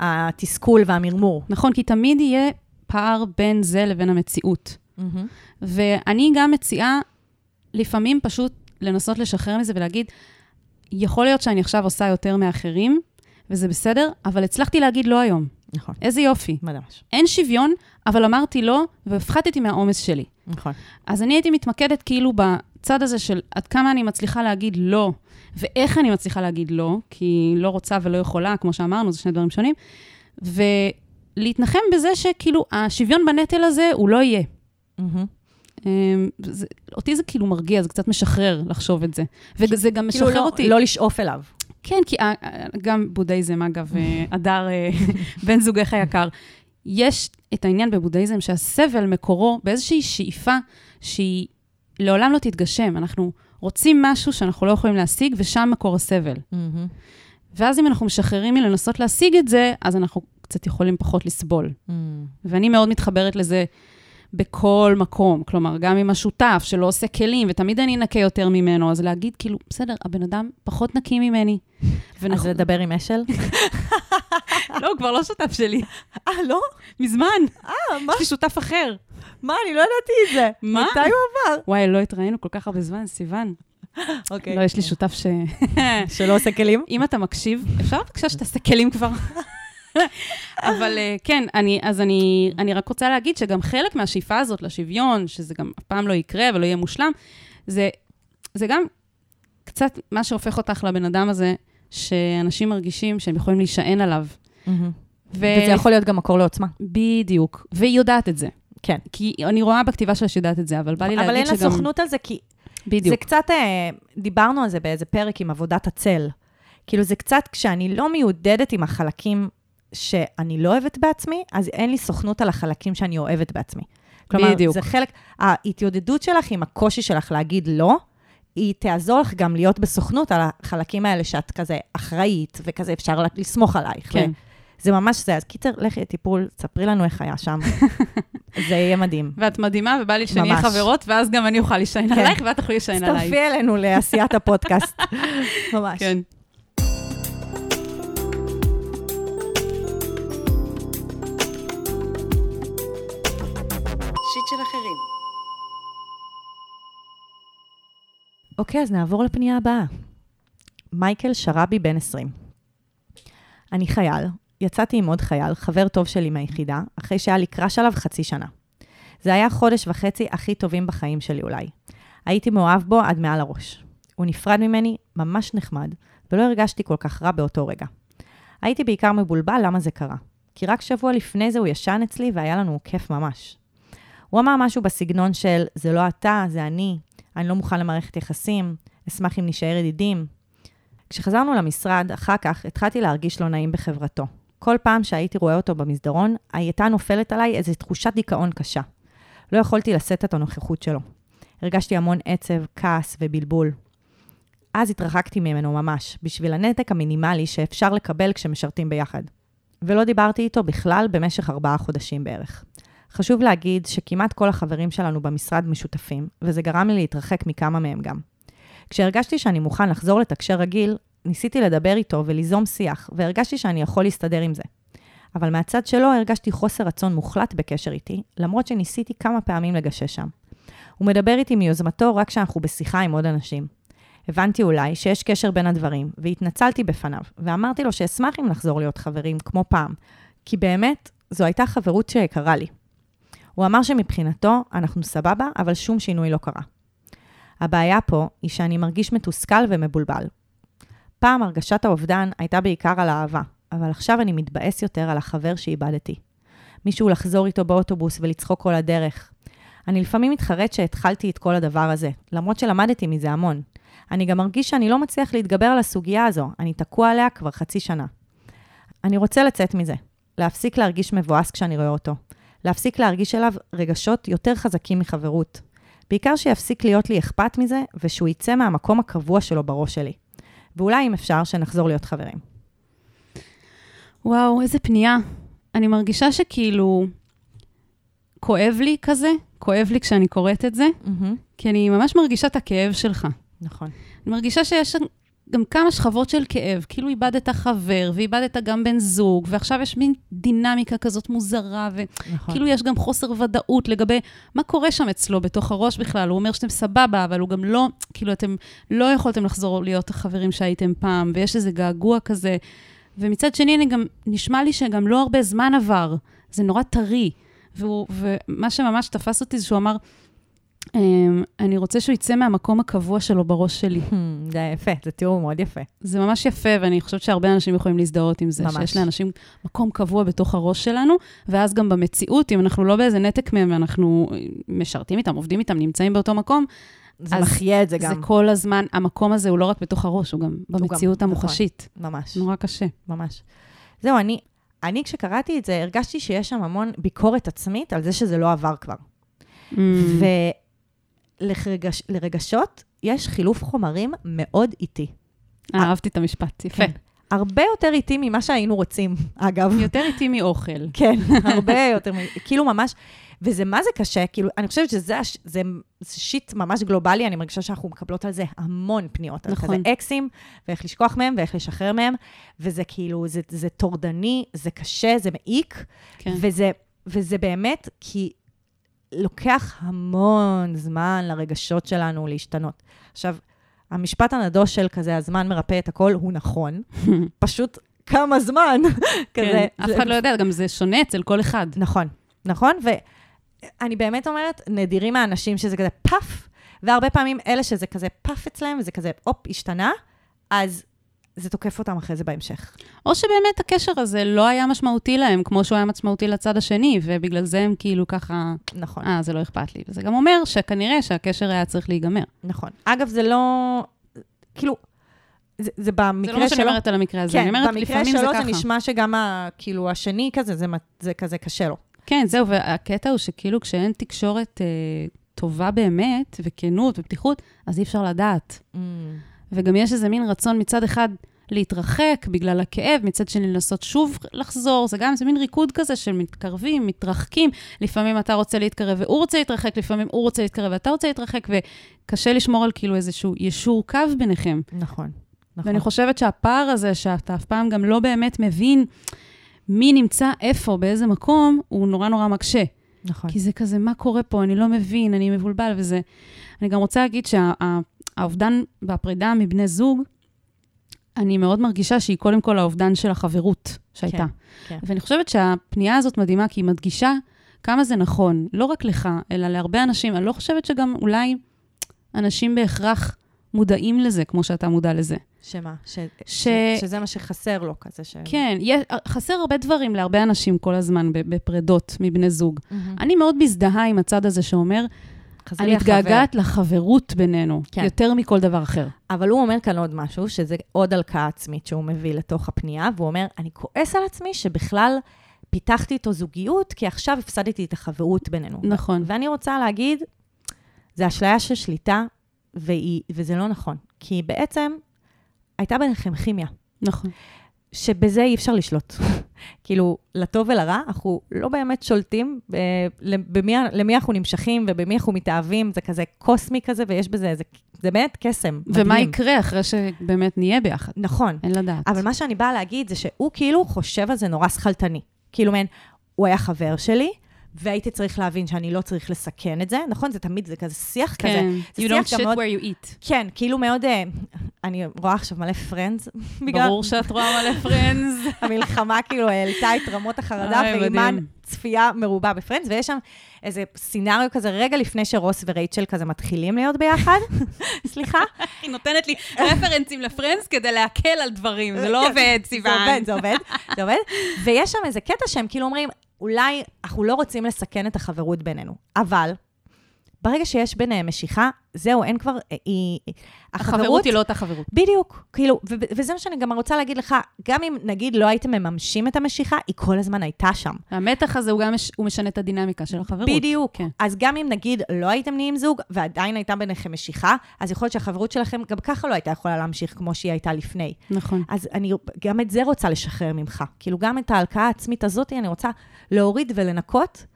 התסכול והמרמור. נכון, כי תמיד יהיה פער בין זה לבין המציאות. מהמם. ואני גם מציעה לפעמים פשוט לנסות לשחרר מזה ולהגיד, יכול להיות שאני עכשיו עושה יותר מאחרים, וזה בסדר, אבל הצלחתי להגיד לא היום. נכון. איזה יופי. ממש. אין שוויון, אבל אמרתי לא, והפחתתי מהעומס שלי. נכון. אז אני הייתי מתמקדת כאילו בצד הזה של עד כמה אני מצליחה להגיד לא, ואיך אני מצליחה להגיד לא, כי לא רוצה ולא יכולה, כמו שאמרנו, זה שני דברים שונים, ולהתנחם בזה שכאילו השוויון בנטל הזה הוא לא יהיה. אמ, זה, אותי זה כאילו מרגיע, זה קצת משחרר לחשוב את זה. וזה גם כאילו משחרר לא, אותי. לא לשאוף אליו. כן, כי אה, אה, גם בודהיזם, אגב, אה, הדר, *laughs* בן זוגך היקר, יש את העניין בבודהיזם שהסבל מקורו באיזושהי שאיפה שהיא לעולם לא תתגשם. אנחנו רוצים משהו שאנחנו לא יכולים להשיג, ושם מקור הסבל. מהמם. ואז אם אנחנו משחררים מלנסות להשיג את זה, אז אנחנו קצת יכולים פחות לסבול. מהמם. ואני מאוד מתחברת לזה בכל מקום. כלומר, גם עם השותף שלא עושה כלים, ותמיד אני נקה יותר ממנו, אז להגיד, כאילו, בסדר, הבן אדם פחות נקי ממני. אז לדבר עם אשל? *laughs* לא, הוא כבר לא שותף שלי. אה, לא? מזמן. אה, מה? יש לי שותף אחר. מה? אני לא ידעתי את זה. מה? מתי הוא עבר? וואי, לא התראינו כל כך הרבה זמן, סיוון. אוקיי. לא, יש לי שותף ש... שלא עושה כלים? אם אתה מקשיב, אפשר בבקשה שתעשה כלים כבר? *laughs* אבל אה, כן, אני, אז אני, אני רק רוצה להגיד שגם חלק מהשאיפה הזאת לשוויון, שזה גם אף פעם לא יקרה ולא יהיה מושלם, זה, זה גם קצת מה שהופך אותך לבן אדם הזה, שאנשים מרגישים שהם יכולים להישען עליו. ו... וזה יכול להיות גם מקור לעוצמה. בדיוק, והיא יודעת את זה. כן. כי אני רואה בכתיבה שלה שהיא יודעת את זה, אבל בא לי אבל להגיד אין לה שגם... סוכנות על זה, כי זה בדיוק. קצת, אה, דיברנו על זה באיזה פרק עם עבודת הצל. כאילו, זה קצת, כשאני לא מיודדת עם החלקים שאני לא אוהבת בעצמי, אז אין לי סוכנות על החלקים שאני אוהבת בעצמי. כלומר, בדיוק. זה חלק, ההתיודדות שלך עם הקושי שלך להגיד לא, היא תעזור לך גם להיות בסוכנות על החלקים האלה שאת כזה אחראית, וכזה אפשר לסמוך עלייך. כן. זה ממש זה. אז קיצר, לכי לטיפול, ספרי לנו איך היה שם. *laughs* זה יהיה מדהים. ואת מדהימה, ובא לי שנהיה. חברות, ואז גם אני אוכל להישען כן. עלייך, ואת תוכלי להישען עליי. הצטרפי אלינו לעשיית הפודקאסט. *laughs* ממש. כן. שיט של אחרים. אוקיי, אז נעבור לפנייה הבאה. מייקל שרבי, בן 20. אני חייל, יצאתי עם עוד חייל, חבר טוב שלי מהיחידה, אחרי שהיה לי קראש עליו חצי שנה. זה היה חודש וחצי הכי טובים בחיים שלי אולי. הייתי מאוהב בו עד מעל הראש. הוא נפרד ממני, ממש נחמד, ולא הרגשתי כל כך רע באותו רגע. הייתי בעיקר מבולבל למה זה קרה. כי רק שבוע לפני זה הוא ישן אצלי והיה לנו כיף ממש. הוא אמר משהו בסגנון של, זה לא אתה, זה אני, אני לא מוכן למערכת יחסים, אשמח אם נישאר ידידים. כשחזרנו למשרד, אחר כך התחלתי להרגיש לא נעים בחברתו. כל פעם שהייתי רואה אותו במסדרון, הייתה נופלת עליי איזו תחושת דיכאון קשה. לא יכולתי לשאת את הנוכחות שלו. הרגשתי המון עצב, כעס ובלבול. אז התרחקתי ממנו ממש, בשביל הנתק המינימלי שאפשר לקבל כשמשרתים ביחד. ולא דיברתי איתו בכלל במשך ארבעה חודשים בערך. חשוב להגיד שכמעט כל החברים שלנו במשרד משותפים, וזה גרם לי להתרחק מכמה מהם גם. כשהרגשתי שאני מוכן לחזור לתקשר רגיל, ניסיתי לדבר איתו וליזום שיח, והרגשתי שאני יכול להסתדר עם זה. אבל מהצד שלו הרגשתי חוסר רצון מוחלט בקשר איתי, למרות שניסיתי כמה פעמים לגשש שם. הוא מדבר איתי מיוזמתו רק כשאנחנו בשיחה עם עוד אנשים. הבנתי אולי שיש קשר בין הדברים, והתנצלתי בפניו, ואמרתי לו שאשמח אם נחזור להיות חברים כמו פעם, כי באמת, זו הייתה חברות שיקרה לי. הוא אמר שמבחינתו אנחנו סבבה, אבל שום שינוי לא קרה. הבעיה פה היא שאני מרגיש מתוסכל ומבולבל. פעם הרגשת האובדן הייתה בעיקר על האהבה, אבל עכשיו אני מתבאס יותר על החבר שאיבדתי. מישהו לחזור איתו באוטובוס ולצחוק כל הדרך. אני לפעמים מתחרט שהתחלתי את כל הדבר הזה, למרות שלמדתי מזה המון. אני גם מרגיש שאני לא מצליח להתגבר על הסוגיה הזו, אני תקוע עליה כבר חצי שנה. אני רוצה לצאת מזה, להפסיק להרגיש מבואס כשאני רואה אותו, להפסיק להרגיש אליו רגשות יותר חזקים מחברות. בעיקר שיפסיק להיות לי אכפת מזה, ושהוא יצא מהמקום הקבוע שלו בראש שלי. ואולי אם אפשר, שנחזור להיות חברים. וואו, איזה פנייה. אני מרגישה שכאילו כואב לי כזה, כואב לי כשאני קוראת את זה, כי אני ממש מרגישה את הכאב שלך. נכון. אני מרגישה שיש גם כמה שכבות של כאב, כאילו איבדת חבר, ואיבדת גם בן זוג, ועכשיו יש מין דינמיקה כזאת מוזרה, נכון. וכאילו יש גם חוסר ודאות לגבי מה קורה שם אצלו בתוך הראש בכלל. הוא אומר שאתם סבבה, אבל הוא גם לא, כאילו אתם לא יכולתם לחזור להיות החברים שהייתם פעם, ויש איזה געגוע כזה. ומצד שני, אני גם, נשמע לי שגם לא הרבה זמן עבר, זה נורא טרי. והוא, ומה שממש תפס אותי זה שהוא אמר, אמ, אני רוצה שהוא יצא מהמקום הקבוע שלו בראש שלי. *laughs* זה יפה, זה תיאור מאוד יפה. זה ממש יפה, ואני חושבת שהרבה אנשים יכולים להזדהות עם זה, ממש. שיש לאנשים מקום קבוע בתוך הראש שלנו, ואז גם במציאות, אם אנחנו לא באיזה נתק מהם, ואנחנו משרתים איתם, עובדים איתם, נמצאים באותו מקום, זה אז מחיה את זה זה גם. כל הזמן, המקום הזה הוא לא רק בתוך הראש, הוא גם במציאות נכון. המוחשית. ממש, נורא קשה. ממש. זהו, אני, אני כשקראתי את זה, הרגשתי שיש שם המון ביקורת עצמית על זה שזה לא עבר כבר. Mm. ולרגשות יש חילוף חומרים מאוד איטי. אה, אהבתי את המשפט, יפה. כן. הרבה יותר איטי ממה שהיינו רוצים, *laughs* אגב. יותר איטי מאוכל. *laughs* כן, הרבה יותר, כאילו ממש, וזה מה זה קשה, כאילו, אני חושבת שזה זה, זה שיט ממש גלובלי, אני מרגישה שאנחנו מקבלות על זה המון פניות. על נכון. כזה אקסים, ואיך לשכוח מהם, ואיך לשחרר מהם, וזה כאילו, זה, זה טורדני, זה קשה, זה מעיק, כן. וזה, וזה באמת כי לוקח המון זמן לרגשות שלנו להשתנות. עכשיו, המשפט הנדוש של כזה, הזמן מרפא את הכל, הוא נכון, *laughs* פשוט כמה זמן, כזה. כן, אף אחד לא יודע, גם זה שונה אצל כל אחד. נכון, נכון, ואני באמת אומרת, נדירים האנשים שזה כזה פאף, והרבה פעמים אלה שזה כזה פאף אצלם, וזה כזה, הופ, השתנה, אז זה תוקף אותם אחרי זה בהמשך. או שבאמת הקשר הזה לא היה משמעותי להם, כמו שהוא היה משמעותי לצד השני, ובגלל זה הם כאילו ככה, נכון, אה, זה לא אכפת לי. וזה גם אומר שכנראה שהקשר היה צריך להיגמר. נכון. אגב, זה לא, כאילו, זה, זה במקרה זה לא מה שאני שלו, אומרת על המקרה הזה, כן, אני אומרת, במקרה לפעמים זה שלו ככה. זה נשמע שגם, ה, כאילו, השני כזה, זה, זה כזה קשה לו. כן, זהו, והקטע הוא שכאילו כשאין תקשורת אה, טובה באמת, וכנות ופתיחות, אז אי אפשר לדעת. Mm. וגם יש איזה מין רצון מצד אחד להתרחק בגלל הכאב, מצד שני לנסות שוב לחזור, זה גם איזה מין ריקוד כזה של מתקרבים, מתרחקים. לפעמים אתה רוצה להתקרב והוא רוצה להתרחק, לפעמים הוא רוצה להתקרב ואתה רוצה להתרחק, וקשה לשמור על כאילו איזשהו ישור קו ביניכם. נכון, נכון. ואני חושבת שהפער הזה, שאתה אף פעם גם לא באמת מבין מי נמצא איפה, באיזה מקום, הוא נורא נורא מקשה. נכון. כי זה כזה, מה קורה פה? אני לא מבין, אני מבולבל וזה. אני גם רוצה להגיד שהאובדן והפרידה מבני זוג, אני מאוד מרגישה שהיא קודם כל האובדן של החברות שהייתה. כן, כן. ואני חושבת שהפנייה הזאת מדהימה, כי היא מדגישה כמה זה נכון, לא רק לך, אלא להרבה אנשים. אני לא חושבת שגם אולי אנשים בהכרח מודעים לזה, כמו שאתה מודע לזה. שמה? ש... ש- ש... שזה מה שחסר לו, כזה ש... כן, יש, חסר הרבה דברים להרבה אנשים כל הזמן בפרדות מבני זוג. מהמם. אני מאוד מזדהה עם הצד הזה שאומר, חסר אני. מתגעגעת לחברות בינינו, כן. יותר מכל דבר אחר. אבל הוא אומר כאן עוד משהו, שזה עוד הלקאה עצמית שהוא מביא לתוך הפנייה, והוא אומר, אני כועס על עצמי שבכלל פיתחתי איתו זוגיות, כי עכשיו הפסדתי את החברות בינינו. נכון. ואני רוצה להגיד, זה אשליה של שליטה, והיא, וזה לא נכון. כי בעצם הייתה ביניכם כימיה, נכון. שבזה אי אפשר לשלוט. *laughs* כאילו, לטוב ולרע, אנחנו לא באמת שולטים ב- במי, למי אנחנו נמשכים ובמי אנחנו מתאהבים, זה כזה קוסמי כזה, ויש בזה, זה, זה באמת קסם. ומה מדהים. יקרה אחרי שבאמת נהיה ביחד? נכון. אין לדעת. אבל מה שאני באה להגיד זה שהוא כאילו חושב על זה נורא שכלתני. כאילו, מעין, הוא היה חבר שלי, והייתי צריך להבין שאני לא צריך לסכן את זה, נכון? זה תמיד, זה כזה שיח כזה. כן, you don't shit מאוד- where you eat. כן, כאילו מאוד, אה, אני רואה עכשיו מלא Friends, *laughs* ברור שאת רואה מלא Friends. *laughs* המלחמה כאילו העלתה את רמות החרדה, מדהים. צפייה מרובה ב Friends, ויש שם איזה סצנריו כזה, רגע לפני שרוס ורייצ'ל כזה מתחילים להיות ביחד, *laughs* סליחה, היא נותנת לי רפרנסים לפרנדס כדי להקל על דברים, זה לא עובד, סיוון. זה עובד, זה עובד, זה עובד. ויש שם איזה קטע שהם כאילו אומרים, אולי אנחנו לא רוצים לסכן את החברות בינינו, אבל ברגע שיש ביניהם משיכה, זהו, אין כבר... אה, היא... החברות היא לא אותה חברות. בדיוק, כאילו, ו- וזה מה שאני גם רוצה להגיד לך, גם אם נגיד לא הייתם מממשים את המשיכה, היא כל הזמן הייתה שם. והמתח הזה, הוא גם מש... הוא משנה את הדינמיקה של החברות. בדיוק. כן. אז גם אם נגיד לא הייתם נהיים זוג, ועדיין הייתה ביניכם משיכה, אז יכול להיות שהחברות שלכם גם ככה לא הייתה יכולה להמשיך כמו שהיא הייתה לפני. נכון. אז אני גם את זה רוצה לשחרר ממך. כאילו, גם את ההלקאה העצמית הזאת, אני רוצה להוריד ולנקות.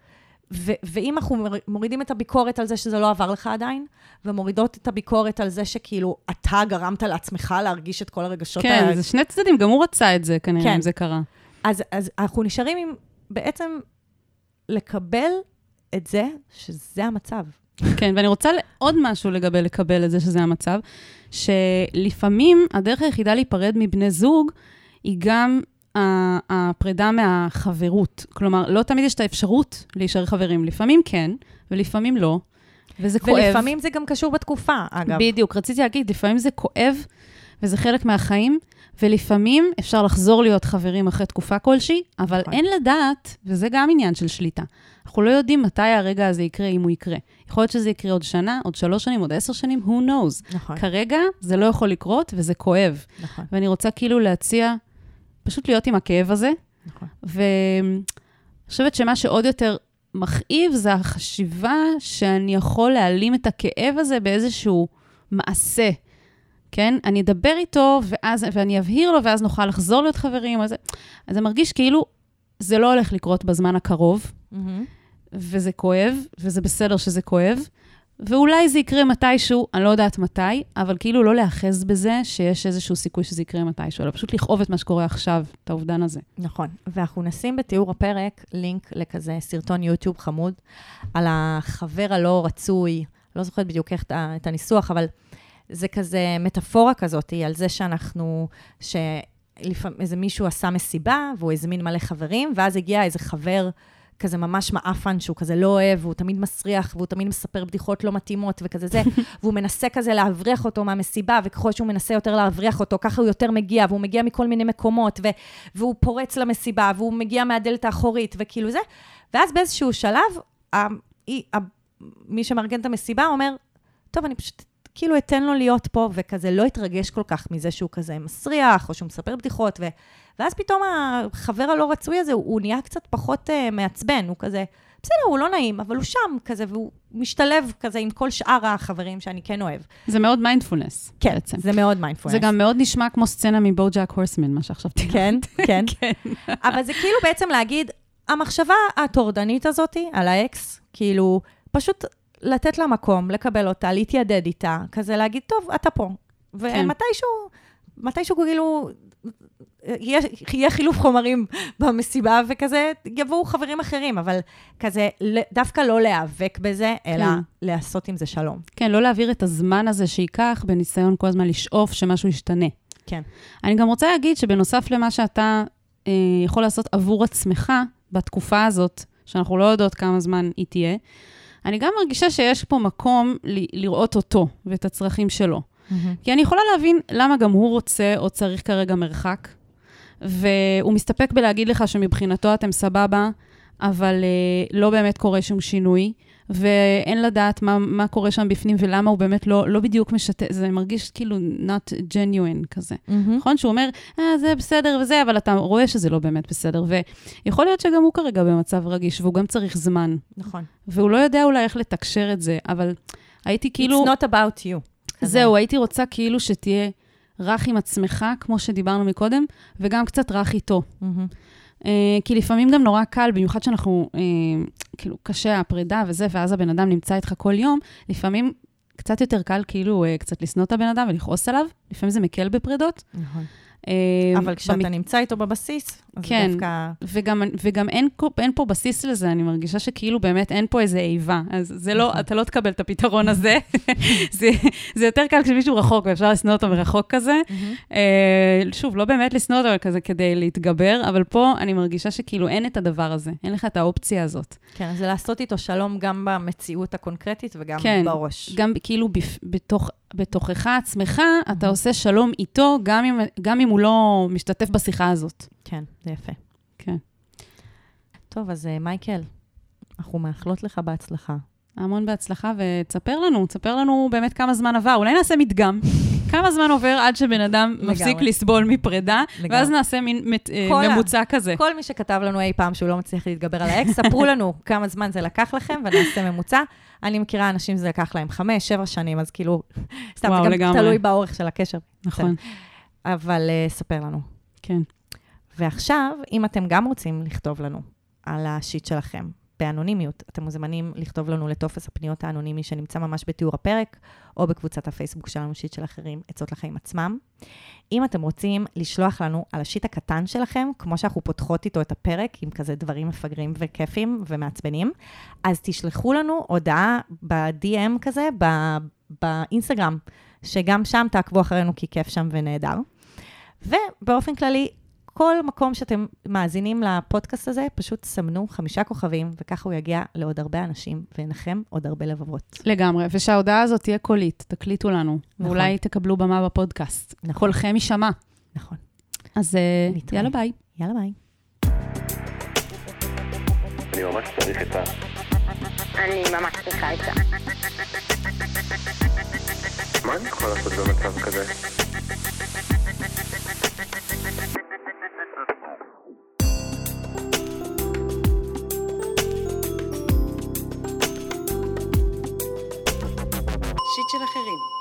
ו- ואם אנחנו מור- מורידים את הביקורת על זה שזה לא עבר לך עדיין, ומורידות את הביקורת על זה שכאילו אתה גרמת לעצמך להרגיש את כל הרגשות כן, האלה, זה שני צדדים, גם הוא רצה את זה כנראה, כן. אם זה קרה. אז, אז אנחנו נשארים עם בעצם לקבל את זה שזה המצב. כן, ואני רוצה עוד משהו לגבי לקבל את זה שזה המצב, שלפעמים הדרך היחידה להיפרד מבני זוג היא גם הפרידה מהחברות. כלומר, לא תמיד יש את האפשרות להישאר חברים. לפעמים כן, ולפעמים לא, וזה כואב. ולפעמים זה גם קשור בתקופה, אגב. בדיוק, רציתי להגיד, לפעמים זה כואב, וזה חלק מהחיים, ולפעמים אפשר לחזור להיות חברים אחרי תקופה כלשהי, אבל נכון. אין לדעת, וזה גם עניין של שליטה. אנחנו לא יודעים מתי הרגע הזה יקרה, אם הוא יקרה. יכול להיות שזה יקרה עוד שנה, עוד שלוש שנים, עוד עשר שנים, who knows. נכון, כרגע זה לא יכול לקרות, וזה כואב. נכון, ואני רוצה כאילו להציע, פשוט להיות עם הכאב הזה, נכון. ואני חושבת שמה שעוד יותר מכאיב זה החשיבה שאני יכול להעלים את הכאב הזה באיזשהו מעשה. כן? אני אדבר איתו, ואז, ואני אבהיר לו, ואז נוכל לחזור להיות חברים. אז, אז זה מרגיש כאילו זה לא הולך לקרות בזמן הקרוב, מהמם. וזה כואב, וזה בסדר שזה כואב, ואולי זה יקרה מתישהו, אני לא יודעת מתי, אבל כאילו לא להיאחז בזה שיש איזשהו סיכוי שזה יקרה מתישהו, אלא פשוט לכאוב את מה שקורה עכשיו, את האובדן הזה. נכון. ואנחנו נשים בתיאור הפרק לינק לכזה סרטון יוטיוב חמוד על החבר הלא רצוי, לא זוכרת בדיוק איך את הניסוח, אבל זה כזה מטאפורה כזאת על זה שאנחנו, שלפעמים איזה מישהו עשה מסיבה והוא הזמין מלא חברים, ואז הגיע איזה חבר כזה ממש מעפן, שהוא כזה לא אוהב, והוא תמיד מסריח, והוא תמיד מספר בדיחות לא מתאימות וכזה זה, *laughs* והוא מנסה כזה להבריח אותו מהמסיבה, וככל שהוא מנסה יותר להבריח אותו, ככה הוא יותר מגיע, והוא מגיע מכל מיני מקומות, ו- והוא פורץ למסיבה, והוא מגיע מהדלת האחורית, וכאילו זה. ואז באיזשהו שלב, ה- ה- מי שמארגן את המסיבה אומר, טוב, אני פשוט כאילו אתן לו להיות פה, וכזה לא יתרגש כל כך מזה שהוא כזה מסריח, או שהוא מספר בדיחות, ו... ואז פתאום החבר הלא רצוי הזה, הוא, הוא נהיה קצת פחות אה, מעצבן, הוא כזה, בסדר, הוא לא נעים, אבל הוא שם כזה, והוא משתלב כזה עם כל שאר החברים שאני כן אוהב. זה מאוד מיינדפולנס, כן, בעצם. זה מאוד מיינדפולנס. זה גם מאוד נשמע כמו סצנה מ BoJack Horseman, מה שעכשיו תראה. כן, כן. *laughs* כן. אבל זה כאילו בעצם להגיד, המחשבה הטורדנית הזאת על האקס, כאילו, פשוט לתת לה מקום, לקבל אותה, להתיידד איתה, כזה להגיד, טוב, אתה פה. ומתישהו, מתישהו כאילו, יהיה, יהיה חילוף חומרים במסיבה, וכזה יבואו חברים אחרים, אבל כזה, דווקא לא להיאבק בזה, אלא כן. לעשות עם זה שלום. כן, לא להעביר את הזמן הזה שייקח בניסיון כל הזמן לשאוף שמשהו ישתנה. כן. אני גם רוצה להגיד שבנוסף למה שאתה אה, יכול לעשות עבור עצמך בתקופה הזאת, שאנחנו לא יודעות כמה זמן היא תהיה, אני גם מרגישה שיש פה מקום ל- לראות אותו ואת הצרכים שלו. כי אני יכולה להבין למה גם הוא רוצה או צריך כרגע מרחק, והוא מסתפק בלהגיד לך שמבחינתו אתם סבבה, אבל uh, לא באמת קורה שום שינוי, ואין לדעת מה, מה קורה שם בפנים ולמה הוא באמת לא, לא בדיוק משתף, זה מרגיש כאילו not genuine כזה. נכון? שהוא אומר, אה, זה בסדר וזה, אבל אתה רואה שזה לא באמת בסדר. ויכול להיות שגם הוא כרגע במצב רגיש, והוא גם צריך זמן. נכון. והוא לא יודע אולי איך לתקשר את זה, אבל הייתי כאילו... It's not about you. כזה. זהו, הייתי רוצה כאילו שתהיה רך עם עצמך, כמו שדיברנו מקודם, וגם קצת רך איתו. Uh, כי לפעמים גם נורא קל, במיוחד שאנחנו, uh, כאילו, קשה הפרידה וזה, ואז הבן אדם נמצא איתך כל יום, לפעמים קצת יותר קל כאילו uh, קצת לשנוא את הבן אדם ולכעוס עליו, לפעמים זה מקל בפרידות. נכון. Uh, אבל כשאתה נמצא איתו בבסיס, אז כן. דווקא... וגם, וגם אין, אין פה בסיס לזה, אני מרגישה שכאילו באמת אין פה איזה איבה. אז זה לא, נכון. אתה לא תקבל את הפתרון הזה. *laughs* זה, זה יותר קל כשמישהו רחוק, ואפשר לשנוא אותו מרחוק כזה. אה, שוב, לא באמת לשנוא אותו, כזה כדי להתגבר, אבל פה אני מרגישה שכאילו אין את הדבר הזה, אין לך את האופציה הזאת. כן, זה לעשות איתו שלום גם במציאות הקונקרטית וגם כן, בראש. גם כאילו בפ, בתוך, בתוכך עצמך, אתה עושה שלום איתו, גם אם, גם אם הוא לא משתתף בשיחה הזאת. כן, זה יפה. כן. טוב, אז אה, מייקל, אנחנו מאחלות לך בהצלחה. המון בהצלחה, ותספר לנו, תספר לנו באמת כמה זמן עבר. אולי נעשה מדגם. כמה זמן עובר עד שבן אדם מפסיק לגמרי. לסבול מפרידה, לגמרי. ואז נעשה מין מת- אה, כל ה- ממוצע כזה. כל מי שכתב לנו אי פעם שהוא לא מצליח להתגבר על האקס, ספרו *laughs* לנו כמה זמן זה לקח לכם ונעשה ממוצע. אני מכירה אנשים שזה לקח להם חמש, שבע שנים, אז כאילו, *laughs* סתם, וואו, זה גם לגמרי. תלוי באורך של הקשר. נכון, אבל uh, ספר לנו. כן. ועכשיו, אם אתם גם רוצים לכתוב לנו על השיט שלכם, באנונימיות, אתם מוזמנים לכתוב לנו לטופס הפניות האנונימי שנמצא ממש בתיאור הפרק, או בקבוצת הפייסבוק שלנו, שיט של אחרים, עצות לחיים עצמם. אם אתם רוצים לשלוח לנו על השיט הקטן שלכם, כמו שאנחנו פותחות איתו את הפרק, עם כזה דברים מפגרים וכיפים ומעצבנים, אז תשלחו לנו הודעה ב-DM כזה, באינסטגרם, שגם שם תעקבו אחרינו כי כיף שם ונהדר. ובאופן כללי, כל מקום שאתם מאזינים לפודקאסט הזה, פשוט סמנו חמישה כוכבים, וככה הוא יגיע לעוד הרבה אנשים וינחם עוד הרבה לבבות. לגמרי, ושההודעה הזאת תהיה קולית, תקליטו לנו, נכון. ואולי תקבלו במה בפודקאסט. נכון. קולכם יישמע. נכון. אז אה, נתראה. יאללה ביי. יאללה ביי. אני ממש צריך את ה... אני ממש צריכה עצה. מה אני יכול לעשות במצב כזה? של אחרים.